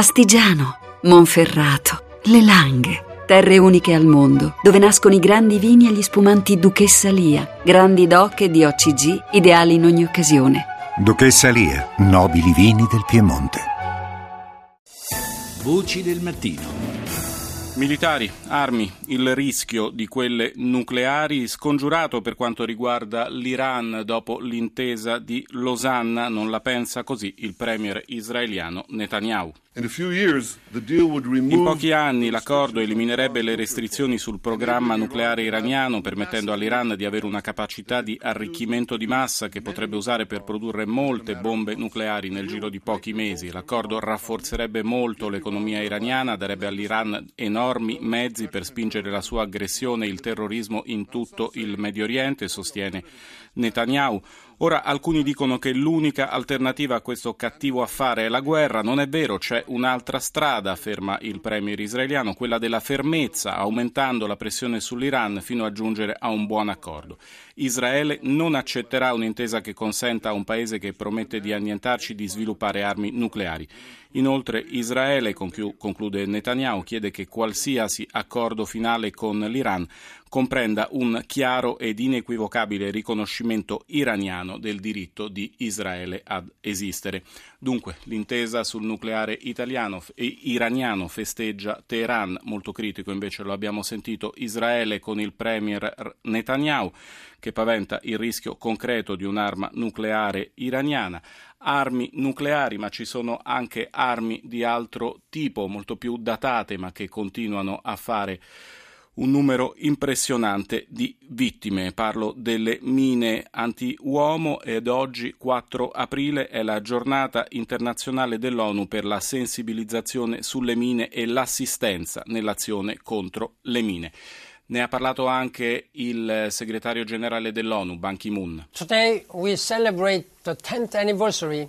Astigiano, Monferrato, Le Langhe. Terre uniche al mondo, dove nascono i grandi vini e gli spumanti Duchessa Lia, grandi doc e di OCG, ideali in ogni occasione. Duchessa Lia, nobili vini del Piemonte. Voci del mattino. Militari, armi, il rischio di quelle nucleari scongiurato per quanto riguarda l'Iran dopo l'intesa di Losanna, non la pensa così il premier israeliano Netanyahu. In pochi anni l'accordo eliminerebbe le restrizioni sul programma nucleare iraniano, permettendo all'Iran di avere una capacità di arricchimento di massa che potrebbe usare per produrre molte bombe nucleari nel giro di pochi mesi. L'accordo rafforzerebbe molto l'economia iraniana, darebbe all'Iran enormi mezzi per spingere la sua aggressione e il terrorismo in tutto il Medio Oriente, sostiene Netanyahu. Ora alcuni dicono che l'unica alternativa a questo cattivo affare è la guerra. Non è vero, c'è un'altra strada, afferma il premier israeliano, quella della fermezza, aumentando la pressione sull'Iran fino a giungere a un buon accordo. Israele non accetterà un'intesa che consenta a un paese che promette di annientarci di sviluppare armi nucleari. Inoltre Israele, conclude Netanyahu, chiede che qualsiasi accordo finale con l'Iran comprenda un chiaro ed inequivocabile riconoscimento iraniano del diritto di Israele ad esistere. Dunque, l'intesa sul nucleare italiano e iraniano festeggia Teheran, molto critico invece lo abbiamo sentito Israele con il premier Netanyahu che paventa il rischio concreto di un'arma nucleare iraniana. Armi nucleari, ma ci sono anche armi di altro tipo, molto più datate, ma che continuano a fare un numero impressionante di vittime. Parlo delle mine anti-uomo ed oggi 4 aprile è la giornata internazionale dell'ONU per la sensibilizzazione sulle mine e l'assistenza nell'azione contro le mine. Ne ha parlato anche il segretario generale dell'ONU, Ban Ki-moon. Today we celebrate the 10th anniversary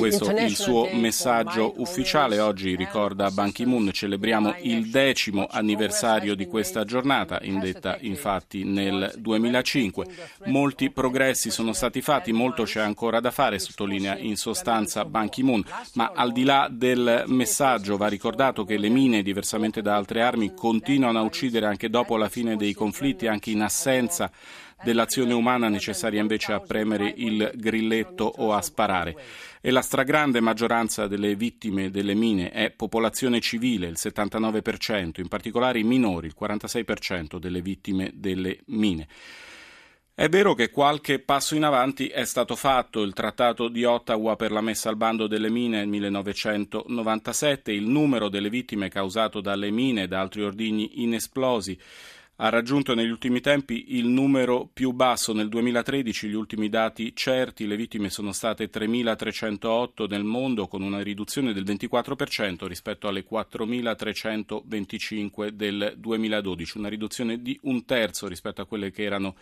questo è il suo messaggio ufficiale. Oggi, ricorda Ban Ki-moon, celebriamo il decimo anniversario di questa giornata, indetta infatti nel 2005. Molti progressi sono stati fatti, molto c'è ancora da fare, sottolinea in sostanza Ban Ki-moon, ma al di là del messaggio va ricordato che le mine, diversamente da altre armi, continuano a uccidere anche dopo la fine dei conflitti, anche in assenza dell'azione umana necessaria invece a premere il grilletto o a sparare. E la stragrande maggioranza delle vittime delle mine è popolazione civile, il 79%, in particolare i minori, il 46% delle vittime delle mine. È vero che qualche passo in avanti è stato fatto, il Trattato di Ottawa per la messa al bando delle mine nel 1997, il numero delle vittime causato dalle mine e da altri ordigni inesplosi ha raggiunto negli ultimi tempi il numero più basso nel 2013, gli ultimi dati certi, le vittime sono state 3.308 nel mondo con una riduzione del 24% rispetto alle 4.325 del 2012, una riduzione di un terzo rispetto a quelle che erano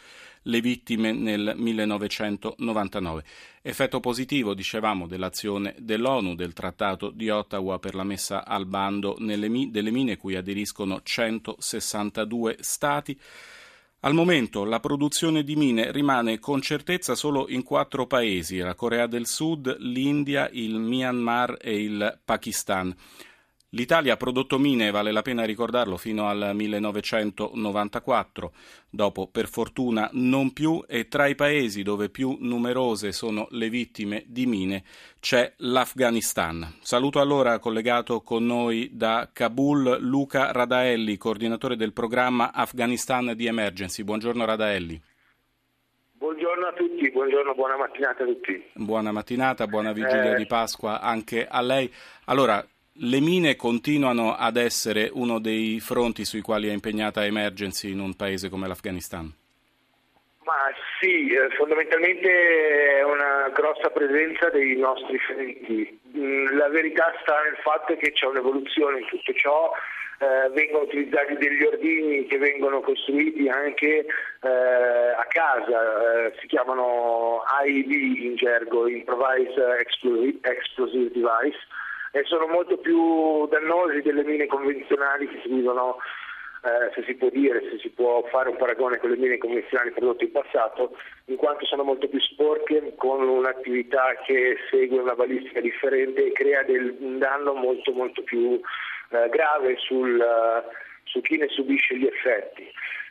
le vittime nel 1999. Effetto positivo, dicevamo, dell'azione dell'ONU, del Trattato di Ottawa per la messa al bando delle mine, cui aderiscono 162 Stati. Al momento la produzione di mine rimane con certezza solo in quattro paesi, la Corea del Sud, l'India, il Myanmar e il Pakistan. L'Italia ha prodotto mine, vale la pena ricordarlo, fino al 1994, dopo per fortuna non più, e tra i paesi dove più numerose sono le vittime di mine c'è l'Afghanistan. Saluto allora collegato con noi da Kabul Luca Radaelli, coordinatore del programma Afghanistan di Emergency. Buongiorno Radaelli. Buongiorno a tutti, buongiorno, buona mattinata a tutti. Buona mattinata, buona vigilia eh... di Pasqua anche a lei. Allora, le mine continuano ad essere uno dei fronti sui quali è impegnata Emergency in un paese come l'Afghanistan? Ma sì, eh, fondamentalmente è una grossa presenza dei nostri feriti. Mm, la verità sta nel fatto che c'è un'evoluzione in tutto ciò, eh, vengono utilizzati degli ordini che vengono costruiti anche eh, a casa, eh, si chiamano IED in gergo, Improvised Explosive Device, e sono molto più dannosi delle mine convenzionali che si usano eh, se si può dire, se si può fare un paragone con le mine convenzionali prodotte in passato, in quanto sono molto più sporche, con un'attività che segue una balistica differente e crea del, un danno molto molto più eh, grave sul, uh, su chi ne subisce gli effetti.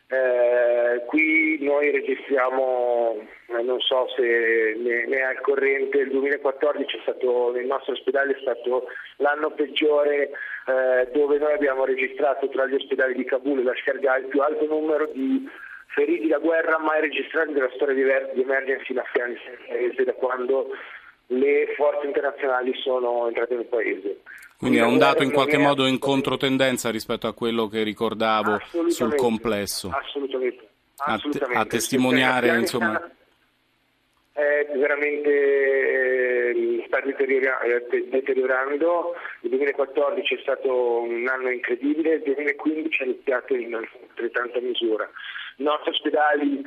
Eh, qui noi registriamo, eh, non so se ne, ne, è al corrente, il 2014 è stato, nel nostro ospedale è stato l'anno peggiore eh, dove noi abbiamo registrato tra gli ospedali di Kabul e la Sharjah il più alto numero di feriti da guerra mai registrati nella storia di, di emergency in Afghanistan, da quando le forze internazionali sono entrate nel paese. Quindi è un dato in qualche modo in controtendenza rispetto a quello che ricordavo sul complesso. Assolutamente. assolutamente. A, te- a testimoniare, insomma. È veramente eh, sta eh, deteriorando, il 2014 è stato un anno incredibile, il 2015 è iniziato in altrettanta misura. I nostri ospedali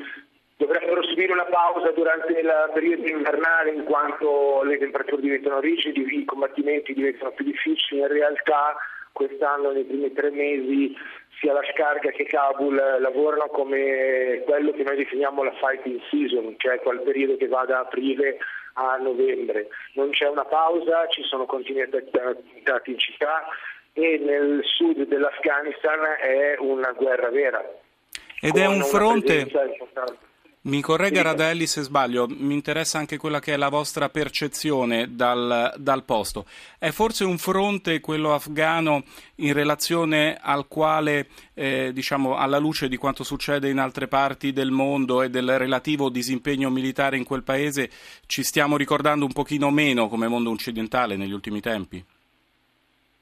dovrebbero subire una pausa durante il periodo invernale in quanto le temperature diventano rigide, i combattimenti diventano più difficili, in realtà quest'anno nei primi tre mesi sia la Scarga che Kabul lavorano come quello che noi definiamo la fighting season, cioè quel periodo che va da aprile a novembre. Non c'è una pausa, ci sono continui attentati in città e nel sud dell'Afghanistan è una guerra vera. Ed è un fronte mi corregga Radelli se sbaglio, mi interessa anche quella che è la vostra percezione dal, dal, posto. È forse un fronte, quello afghano, in relazione al quale, eh, diciamo, alla luce di quanto succede in altre parti del mondo e del relativo disimpegno militare in quel paese, ci stiamo ricordando un pochino meno come mondo occidentale negli ultimi tempi?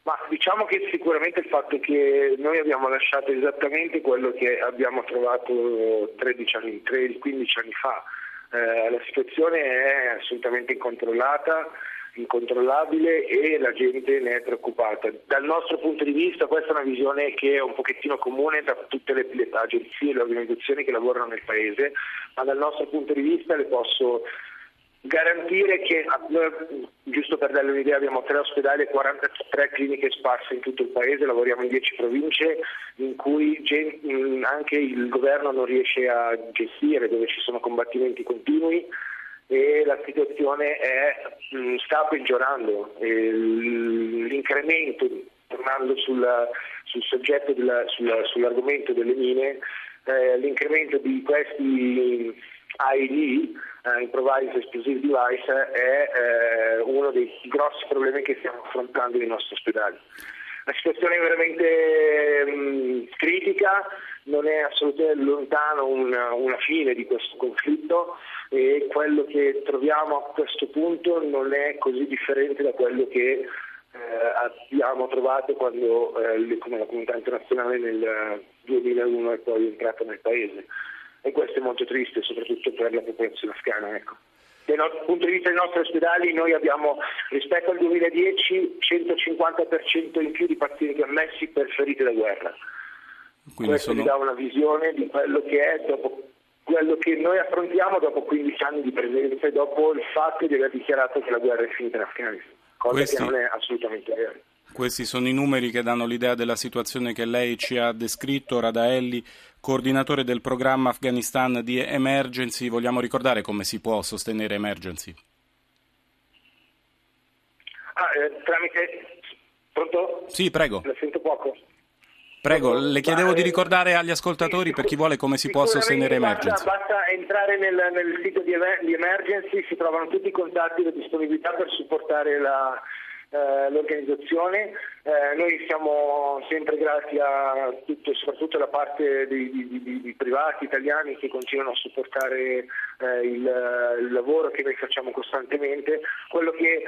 Ma diciamo che sicuramente il fatto che noi abbiamo lasciato esattamente quello che abbiamo trovato 13 anni, 13, 15 anni fa. Eh, la situazione è assolutamente incontrollata, incontrollabile e la gente ne è preoccupata. Dal nostro punto di vista questa è una visione che è un pochettino comune da tutte le, le agenzie e le organizzazioni che lavorano nel Paese, ma dal nostro punto di vista le posso garantire che, giusto per darle un'idea, abbiamo tre ospedali e 43 cliniche sparse in tutto il paese, lavoriamo in 10 province in cui anche il governo non riesce a gestire, dove ci sono combattimenti continui e la situazione è, sta peggiorando. L'incremento, tornando sul, sul soggetto della, sulla, sull'argomento delle mine, eh, l'incremento di questi IED, eh, Improvised Explosive Device, è eh, uno dei grossi problemi che stiamo affrontando nei nostri ospedali. La situazione è veramente mh, mm, critica, non è assolutamente lontano una, una fine di questo conflitto e quello che troviamo a questo punto non è così differente da quello che eh, abbiamo trovato quando eh, come la comunità internazionale nel 2001 è poi entrata nel paese e questo è molto triste soprattutto per la popolazione afghana. Ecco. Dal punto di vista dei nostri ospedali noi abbiamo rispetto al 2010 150% in più di pazienti ammessi per ferite da guerra. Quindi questo sono... dà una visione di quello che è dopo quello che noi affrontiamo dopo 15 anni di presenza e dopo il fatto di aver dichiarato che la guerra è finita in Afghanistan, cosa Questi... che non è assolutamente vera. Questi sono i numeri che danno l'idea della situazione che lei ci ha descritto, Radaelli, coordinatore del programma Afghanistan di Emergency. Vogliamo ricordare come si può sostenere Emergency? Ah, eh, tramite... Pronto? Sì, prego. La sento poco. Prego, le chiedevo di ricordare agli ascoltatori, per chi vuole, come si può sostenere Emergency. Basta, basta entrare nel, nel sito di, di, Emergency, si trovano tutti i contatti e le disponibilità per supportare la, eh, l'organizzazione. Eh, noi siamo sempre grati a tutto, soprattutto alla parte di, di, di, di, privati italiani che continuano a supportare eh, il, il, lavoro che noi facciamo costantemente. Quello che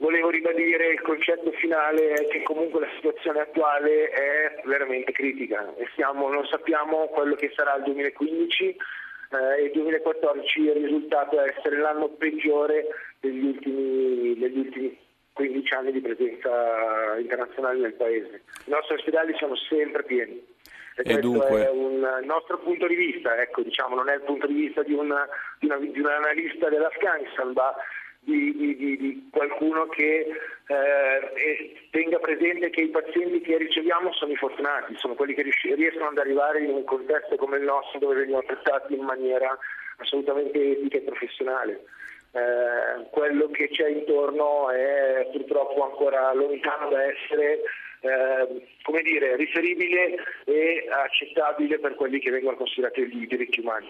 volevo ribadire, il concetto finale è che comunque la situazione attuale è veramente critica e siamo, non sappiamo quello che sarà il 2015 eh, il 2014 è risultato essere l'anno peggiore degli ultimi, degli ultimi 15 anni di presenza internazionale nel paese. I nostri ospedali sono sempre pieni. E, e questo dunque... è un nostro punto di vista, ecco, diciamo, non è il punto di vista di, una, di, una, di un analista dell'Afghanistan, ma di, di, di, qualcuno che eh, tenga presente che i pazienti che riceviamo sono i fortunati, sono quelli che riescono ad arrivare in un contesto come il nostro dove vengono trattati in maniera assolutamente etica e professionale. Eh, quello che c'è intorno è purtroppo ancora lontano da essere eh, come dire, riferibile e accettabile per quelli che vengono considerati i diritti umani.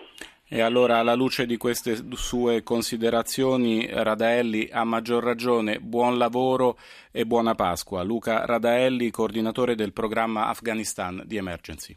E allora, alla luce di queste sue considerazioni, Radaelli ha maggior ragione, buon lavoro e buona Pasqua. Luca Radaelli, coordinatore del programma Afghanistan di Emergency.